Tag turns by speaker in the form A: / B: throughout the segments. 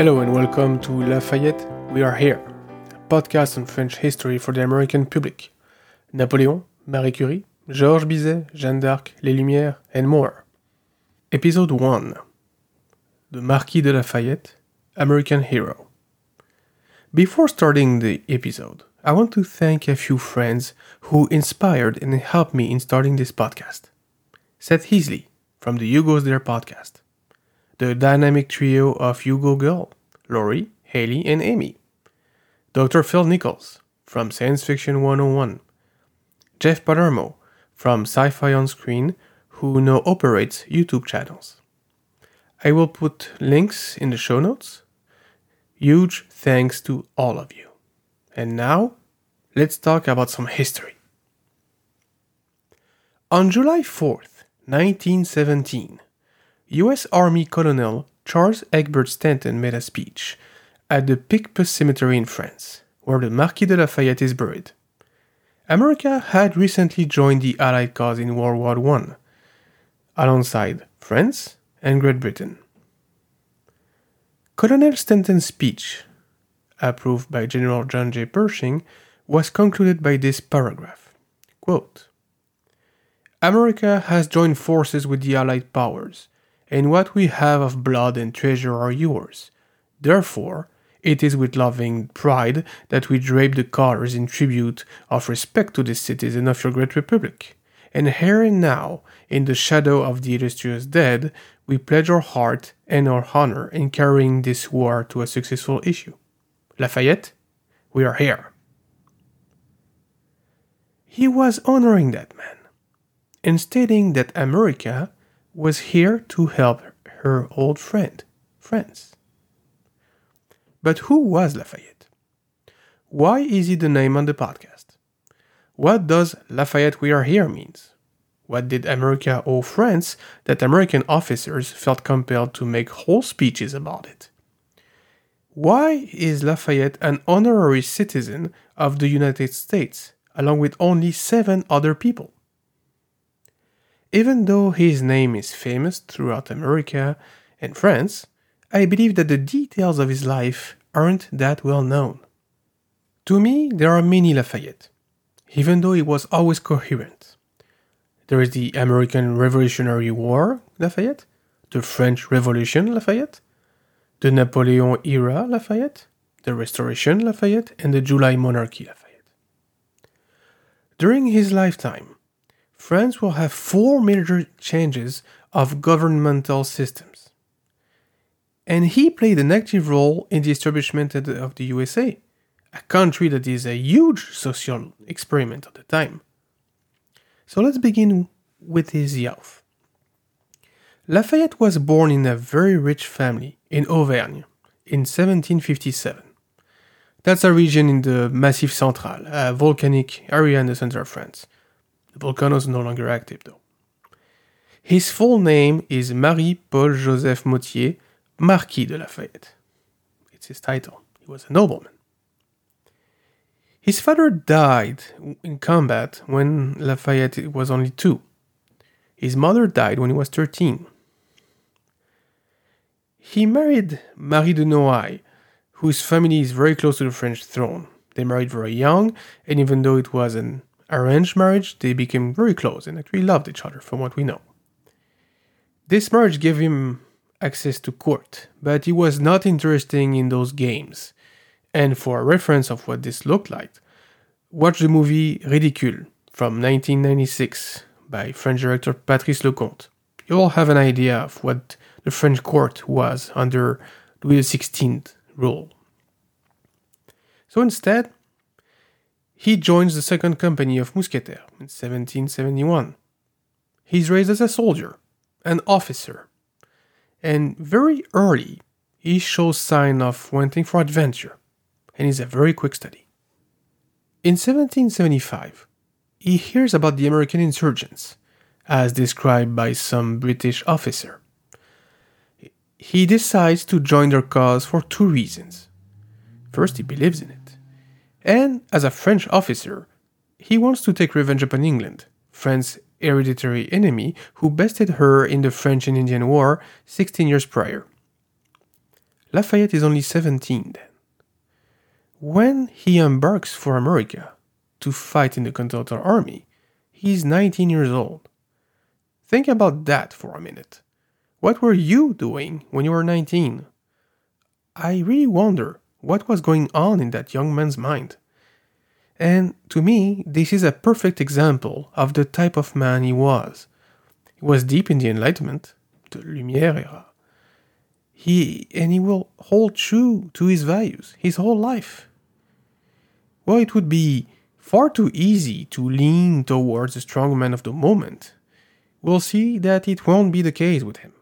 A: Hello and welcome to Lafayette, We Are Here, podcast on French history for the American public. Napoleon, Marie Curie, Georges Bizet, Jeanne d'Arc, Les Lumières, and more. Episode 1 The Marquis de Lafayette, American Hero. Before starting the episode, I want to thank a few friends who inspired and helped me in starting this podcast. Seth Heasley from the Hugo's There podcast, the dynamic trio of Hugo Girl, Lori, Haley, and Amy, Dr. Phil Nichols from Science Fiction 101, Jeff Palermo from Sci Fi On Screen, who now operates YouTube channels. I will put links in the show notes. Huge thanks to all of you. And now, let's talk about some history. On July 4th, 1917, U.S. Army Colonel Charles Egbert Stanton made a speech at the Picpus Cemetery in France, where the Marquis de Lafayette is buried. America had recently joined the Allied cause in World War I, alongside France and Great Britain. Colonel Stanton's speech, approved by General John J. Pershing, was concluded by this paragraph quote, America has joined forces with the Allied powers and what we have of blood and treasure are yours. Therefore, it is with loving pride that we drape the colors in tribute of respect to the citizen of your great republic. And here and now, in the shadow of the illustrious dead, we pledge our heart and our honor in carrying this war to a successful issue. Lafayette, we are here. He was honoring that man and stating that America was here to help her old friend, France. But who was Lafayette? Why is he the name on the podcast? What does Lafayette We Are Here means? What did America owe France that American officers felt compelled to make whole speeches about it? Why is Lafayette an honorary citizen of the United States, along with only seven other people? Even though his name is famous throughout America and France, I believe that the details of his life aren't that well known. To me, there are many Lafayette, even though he was always coherent. There is the American Revolutionary War Lafayette, the French Revolution Lafayette, the Napoleon era Lafayette, the Restoration Lafayette, and the July Monarchy Lafayette. During his lifetime, France will have four major changes of governmental systems. And he played an active role in the establishment of the USA, a country that is a huge social experiment at the time. So let's begin with his youth. Lafayette was born in a very rich family in Auvergne in 1757. That's a region in the Massif Central, a volcanic area in the center of France. The volcano is no longer active though. His full name is Marie Paul Joseph Mottier, Marquis de Lafayette. It's his title. He was a nobleman. His father died in combat when Lafayette was only two. His mother died when he was 13. He married Marie de Noailles, whose family is very close to the French throne. They married very young, and even though it was an arranged marriage, they became very close and actually loved each other, from what we know. This marriage gave him access to court, but he was not interested in those games. And for a reference of what this looked like, watch the movie Ridicule from 1996 by French director Patrice Leconte. You will have an idea of what the French court was under Louis XVI rule. So instead, he joins the second company of Mousquetaires in 1771. He's raised as a soldier, an officer, and very early he shows sign of wanting for adventure, and is a very quick study. In 1775, he hears about the American insurgents, as described by some British officer. He decides to join their cause for two reasons. First, he believes in it and as a French officer, he wants to take revenge upon England, France's hereditary enemy who bested her in the French and Indian War 16 years prior. Lafayette is only 17 then. When he embarks for America to fight in the Continental Army, he's 19 years old. Think about that for a minute. What were you doing when you were 19? I really wonder what was going on in that young man's mind. And to me, this is a perfect example of the type of man he was. He was deep in the Enlightenment, the Lumière era. He and he will hold true to his values his whole life. Well, it would be far too easy to lean towards the strong man of the moment. We'll see that it won't be the case with him.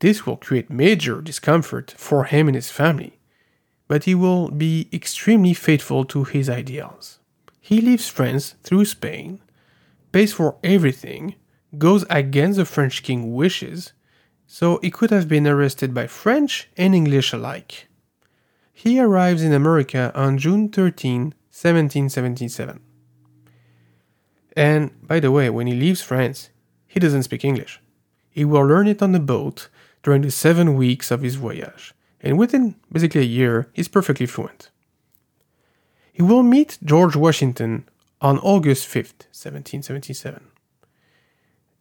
A: This will create major discomfort for him and his family, but he will be extremely faithful to his ideals. He leaves France through Spain, pays for everything, goes against the French king's wishes, so he could have been arrested by French and English alike. He arrives in America on June 13, 1777. And by the way, when he leaves France, he doesn't speak English. He will learn it on the boat during the seven weeks of his voyage, and within basically a year, he's perfectly fluent. He will meet George Washington on August 5th, 1777.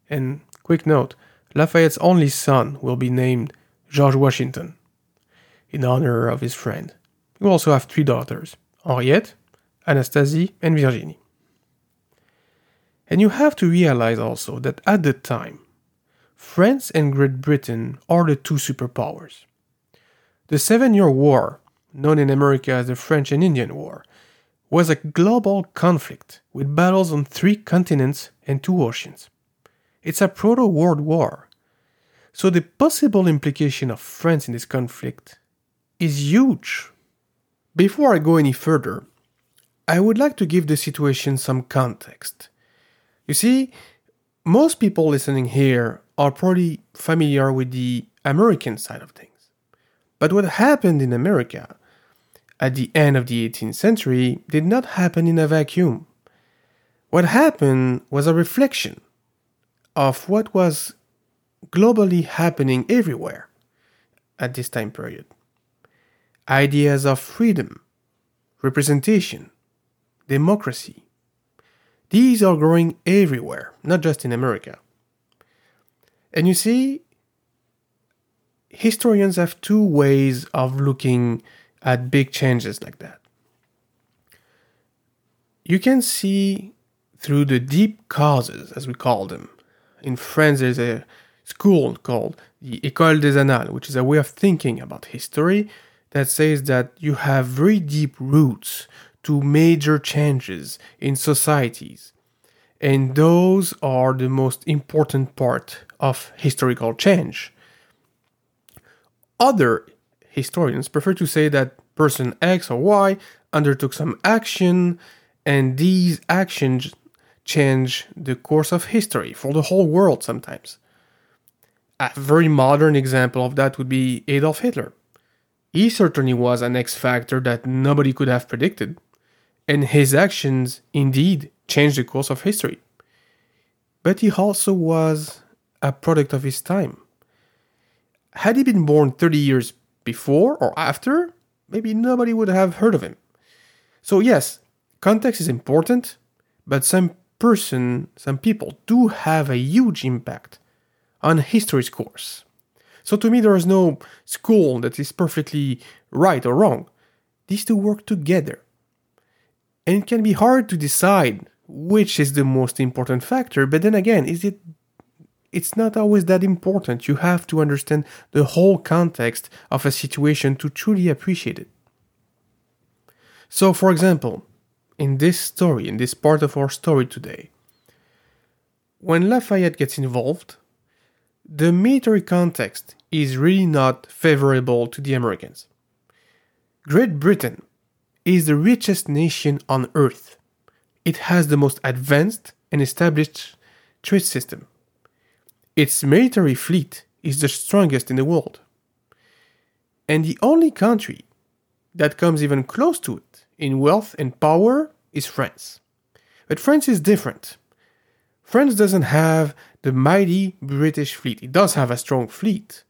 A: And quick note Lafayette's only son will be named George Washington in honor of his friend. He will also have three daughters Henriette, Anastasie, and Virginie. And you have to realize also that at the time, France and Great Britain are the two superpowers. The Seven Year War, known in America as the French and Indian War, was a global conflict with battles on three continents and two oceans. It's a proto world war. So the possible implication of France in this conflict is huge. Before I go any further, I would like to give the situation some context. You see, most people listening here are probably familiar with the American side of things. But what happened in America at the end of the 18th century did not happen in a vacuum. What happened was a reflection of what was globally happening everywhere at this time period. Ideas of freedom, representation, democracy. These are growing everywhere, not just in America. And you see, historians have two ways of looking at big changes like that. You can see through the deep causes, as we call them. In France, there's a school called the École des Annales, which is a way of thinking about history that says that you have very deep roots to major changes in societies. And those are the most important part of historical change. Other historians prefer to say that person X or Y undertook some action, and these actions change the course of history for the whole world sometimes. A very modern example of that would be Adolf Hitler. He certainly was an X factor that nobody could have predicted, and his actions indeed changed the course of history. But he also was a product of his time. Had he been born 30 years before or after, maybe nobody would have heard of him. So, yes, context is important, but some person, some people do have a huge impact on history's course. So, to me, there is no school that is perfectly right or wrong. These two work together. And it can be hard to decide which is the most important factor, but then again, is it it's not always that important. You have to understand the whole context of a situation to truly appreciate it. So, for example, in this story, in this part of our story today, when Lafayette gets involved, the military context is really not favorable to the Americans. Great Britain is the richest nation on earth. It has the most advanced and established trade system. Its military fleet is the strongest in the world. And the only country that comes even close to it in wealth and power is France. But France is different. France doesn't have the mighty British fleet. It does have a strong fleet.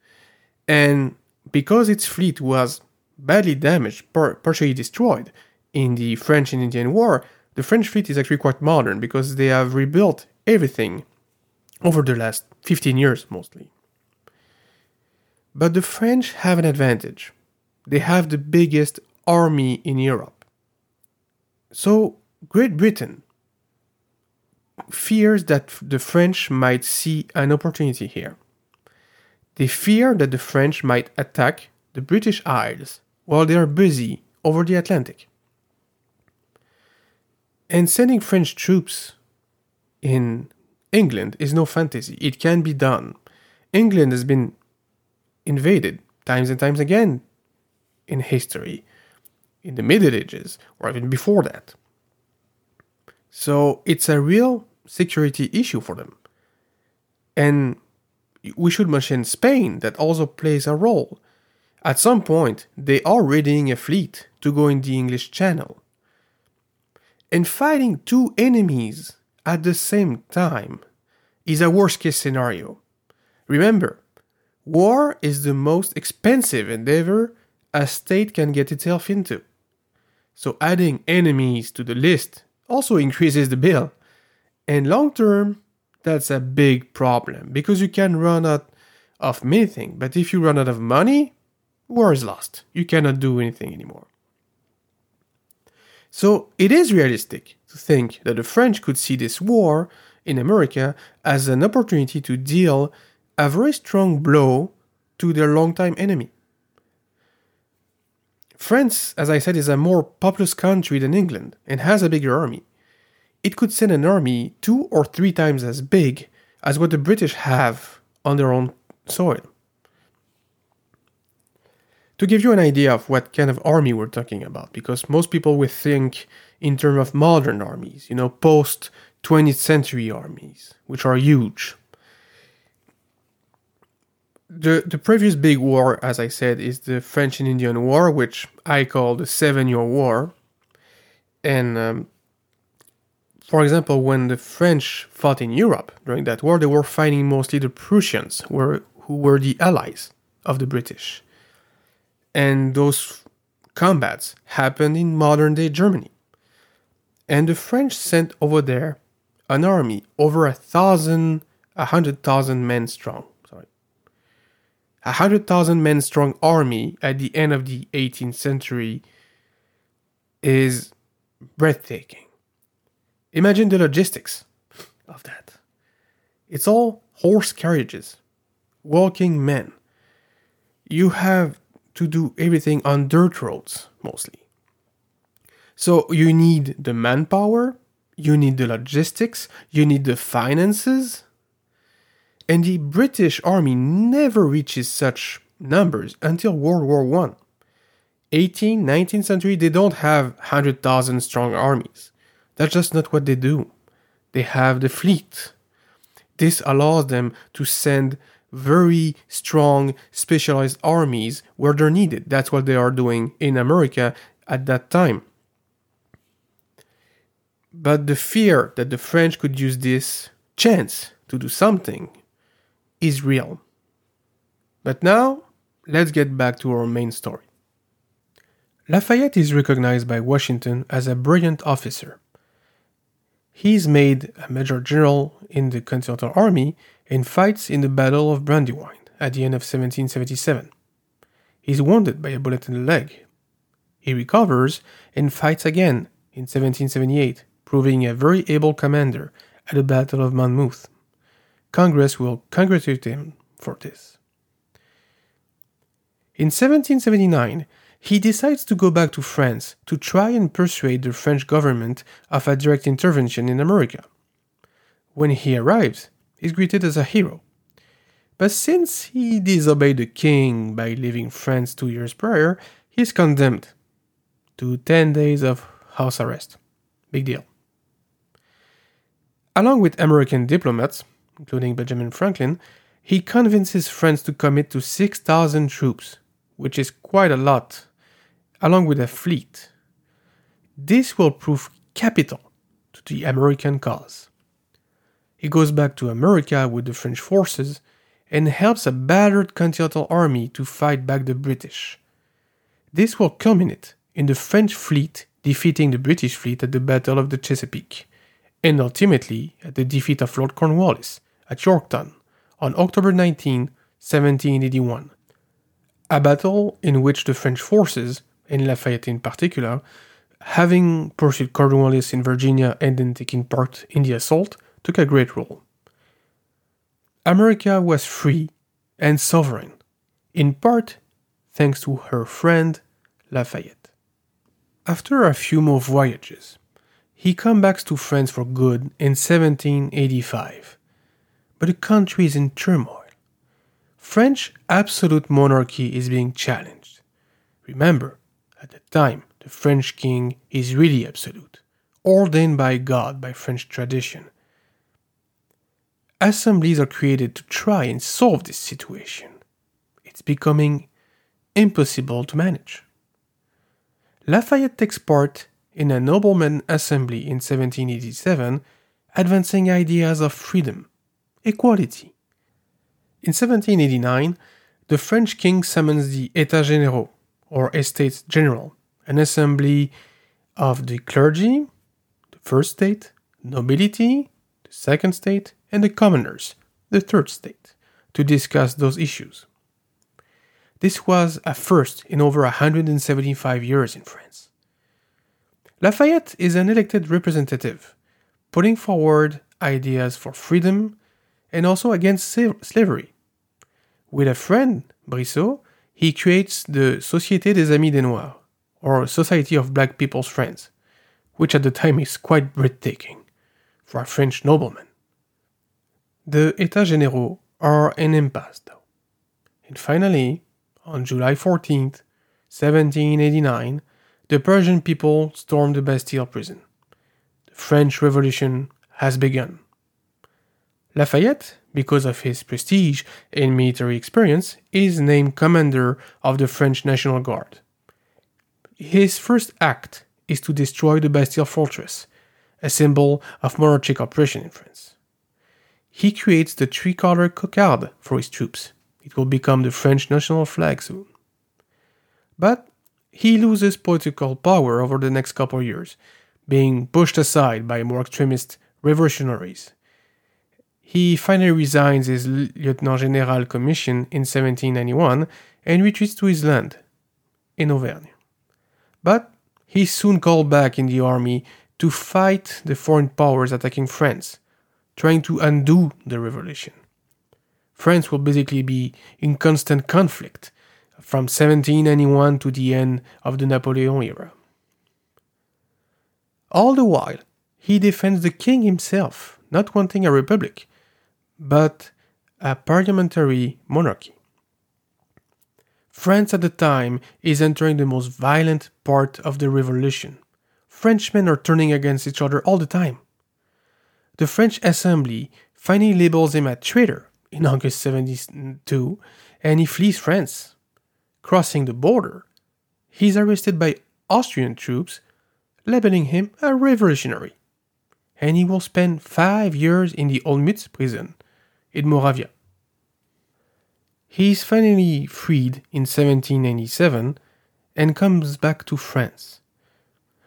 A: And because its fleet was badly damaged, par- partially destroyed in the French and Indian War, the French fleet is actually quite modern because they have rebuilt everything over the last 15 years mostly. But the French have an advantage. They have the biggest army in Europe. So Great Britain fears that the French might see an opportunity here. They fear that the French might attack the British Isles while they are busy over the Atlantic. And sending French troops in England is no fantasy. It can be done. England has been invaded times and times again in history, in the Middle Ages, or even before that. So it's a real security issue for them. And we should mention Spain, that also plays a role. At some point, they are readying a fleet to go in the English Channel. And fighting two enemies at the same time is a worst case scenario. Remember, war is the most expensive endeavor a state can get itself into. So adding enemies to the list also increases the bill. And long term, that's a big problem because you can run out of many things. But if you run out of money, war is lost. You cannot do anything anymore. So it is realistic to think that the French could see this war in America as an opportunity to deal a very strong blow to their longtime enemy. France, as I said, is a more populous country than England and has a bigger army. It could send an army two or three times as big as what the British have on their own soil. To give you an idea of what kind of army we're talking about, because most people would think in terms of modern armies, you know, post 20th century armies, which are huge the the previous big war, as I said, is the French and Indian War, which I call the Seven Year War. And um, for example, when the French fought in Europe during that war, they were fighting mostly the Prussians, were, who were the allies of the British. And those combats happened in modern day Germany. And the French sent over there an army over a thousand, a hundred thousand men strong Sorry, a hundred thousand men strong army at the end of the 18th century is breathtaking. Imagine the logistics of that. It's all horse carriages, walking men. You have to do everything on dirt roads mostly. So you need the manpower, you need the logistics, you need the finances, and the British army never reaches such numbers until World War I. 18th, 19th century, they don't have 100,000 strong armies. That's just not what they do. They have the fleet. This allows them to send very strong specialized armies where they're needed. That's what they are doing in America at that time. But the fear that the French could use this chance to do something is real. But now, let's get back to our main story. Lafayette is recognized by Washington as a brilliant officer. He is made a major general in the Continental Army and fights in the Battle of Brandywine at the end of 1777. He is wounded by a bullet in the leg. He recovers and fights again in 1778, proving a very able commander at the Battle of Monmouth. Congress will congratulate him for this. In 1779, he decides to go back to France to try and persuade the French government of a direct intervention in America. When he arrives, he's greeted as a hero. But since he disobeyed the king by leaving France two years prior, he's condemned to 10 days of house arrest. Big deal. Along with American diplomats, including Benjamin Franklin, he convinces France to commit to 6,000 troops, which is quite a lot, along with a fleet. This will prove capital to the American cause. He goes back to America with the French forces, and helps a battered Continental Army to fight back the British. This will culminate in the French fleet defeating the British fleet at the Battle of the Chesapeake, and ultimately at the defeat of Lord Cornwallis at Yorktown on October 19, 1781. A battle in which the French forces, and Lafayette in particular, having pursued Cornwallis in Virginia and then taking part in the assault, took a great role. America was free and sovereign, in part thanks to her friend Lafayette. After a few more voyages, he comes back to France for good in 1785. But the country is in turmoil. French absolute monarchy is being challenged. Remember, at the time, the French king is really absolute, ordained by God by French tradition. Assemblies are created to try and solve this situation. It's becoming impossible to manage. Lafayette takes part in a nobleman assembly in 1787, advancing ideas of freedom, equality. In 1789, the French king summons the États Généraux, or Estates General, an assembly of the clergy, the first state, nobility, the second state, and the commoners, the third state, to discuss those issues. This was a first in over 175 years in France. Lafayette is an elected representative, putting forward ideas for freedom and also against slavery. With a friend, Brissot, he creates the Société des Amis des Noirs, or Society of Black People's Friends, which at the time is quite breathtaking for a French nobleman. The États Généraux are an impasse, though. And finally, on July 14, 1789, the Parisian people stormed the Bastille prison. The French Revolution has begun. Lafayette, because of his prestige and military experience, is named commander of the French National Guard. His first act is to destroy the Bastille fortress, a symbol of monarchic oppression in France. He creates the tricolor cocarde for his troops, it will become the French national flag soon. But he loses political power over the next couple of years, being pushed aside by more extremist revolutionaries. He finally resigns his Lieutenant General commission in 1791 and retreats to his land in Auvergne. But he's soon called back in the army to fight the foreign powers attacking France, trying to undo the revolution. France will basically be in constant conflict from 1791 to the end of the Napoleon era. All the while, he defends the king himself, not wanting a republic, but a parliamentary monarchy. France at the time is entering the most violent part of the revolution. Frenchmen are turning against each other all the time. The French Assembly finally labels him a traitor in August 72 and he flees France. Crossing the border, he's arrested by Austrian troops, labeling him a revolutionary. And he will spend five years in the Olmütz prison in Moravia. He is finally freed in 1797 and comes back to France.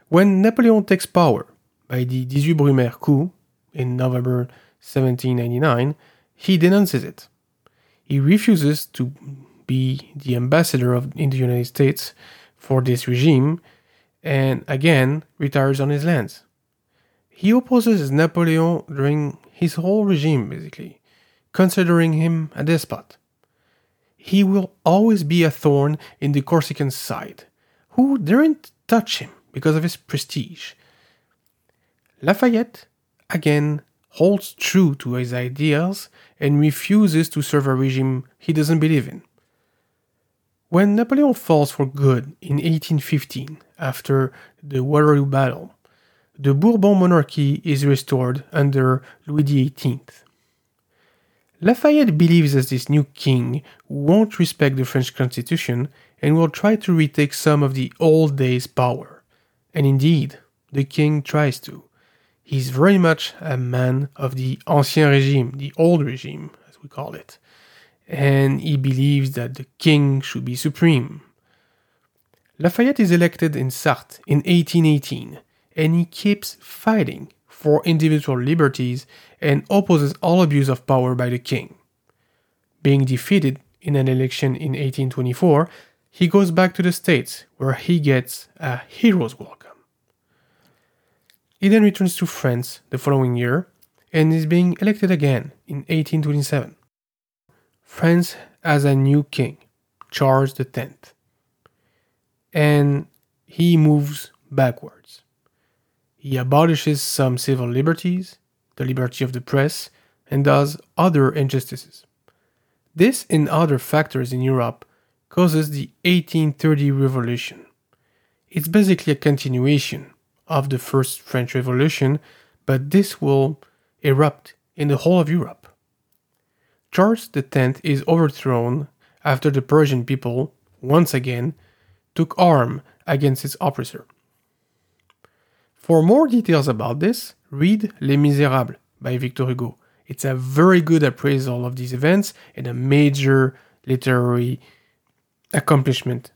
A: When Napoleon takes power by the 18 Brumaire coup in November 1799, he denounces it. He refuses to be the ambassador of, in the United States for this regime and again retires on his lands. He opposes Napoleon during his whole regime, basically, considering him a despot. He will always be a thorn in the Corsican side, who daren't touch him because of his prestige. Lafayette, again, holds true to his ideals and refuses to serve a regime he doesn't believe in. When Napoleon falls for good in 1815 after the Waterloo Battle, the Bourbon monarchy is restored under Louis XVIII. Lafayette believes that this new king won't respect the French constitution and will try to retake some of the old days' power. And indeed, the king tries to. He's very much a man of the Ancien Régime, the old regime, as we call it. And he believes that the king should be supreme. Lafayette is elected in Sarthe in 1818, and he keeps fighting for individual liberties and opposes all abuse of power by the king. Being defeated in an election in 1824, he goes back to the States, where he gets a hero's welcome. He then returns to France the following year and is being elected again in 1827. France has a new king, Charles X, and he moves backwards. He abolishes some civil liberties, the liberty of the press, and does other injustices. This and other factors in Europe causes the 1830 revolution. It's basically a continuation of the First French Revolution, but this will erupt in the whole of Europe. Charles X is overthrown after the Parisian people, once again, took arm against its oppressor. For more details about this, read Les Misérables by Victor Hugo. It's a very good appraisal of these events and a major literary accomplishment.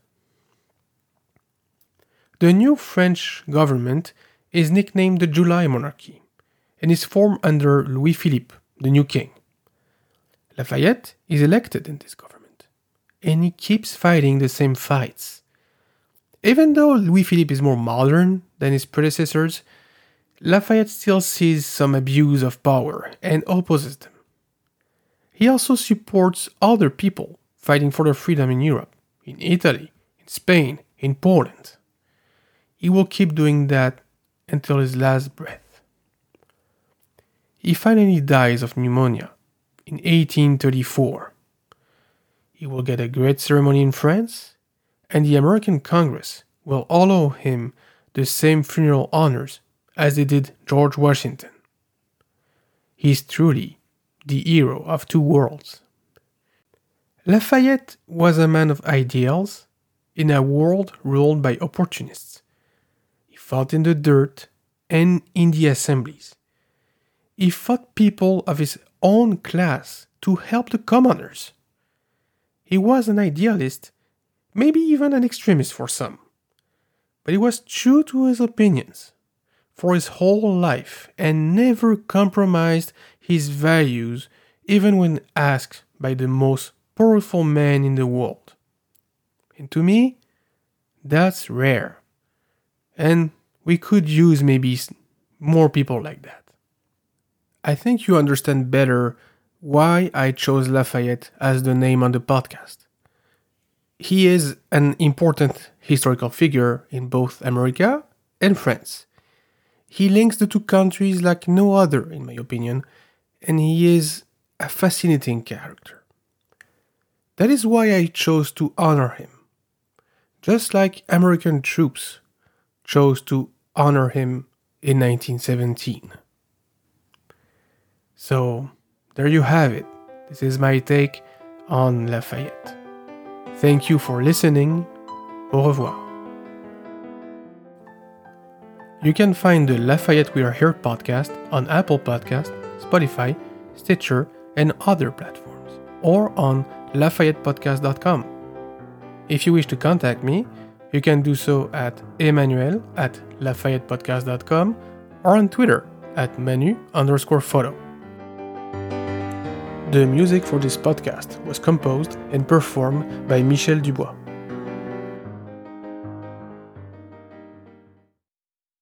A: The new French government is nicknamed the July Monarchy and is formed under Louis Philippe, the new king. Lafayette is elected in this government, and he keeps fighting the same fights. Even though Louis Philippe is more modern than his predecessors, Lafayette still sees some abuse of power and opposes them. He also supports other people fighting for their freedom in Europe, in Italy, in Spain, in Poland. He will keep doing that until his last breath. He finally dies of pneumonia in 1834. He will get a great ceremony in France, and the American Congress will allow him the same funeral honors as they did George Washington. He is truly the hero of two worlds. Lafayette was a man of ideals in a world ruled by opportunists. He fought in the dirt and in the assemblies. He fought people of his own class to help the commoners. He was an idealist, maybe even an extremist for some, but he was true to his opinions for his whole life and never compromised his values even when asked by the most powerful man in the world. And to me, that's rare. And we could use maybe more people like that. I think you understand better why I chose Lafayette as the name on the podcast. He is an important historical figure in both America and France. He links the two countries like no other, in my opinion, and he is a fascinating character. That is why I chose to honor him. Just like American troops chose to honor him in 1917. So, there you have it. This is my take on Lafayette. Thank you for listening. Au revoir. You can find the Lafayette We Are Here podcast on Apple Podcast, Spotify, Stitcher, and other platforms, or on lafayettepodcast.com. If you wish to contact me, you can do so at emmanuel at lafayettepodcast.com or on Twitter at menu underscore photo. The music for this podcast was composed and performed by Michel Dubois.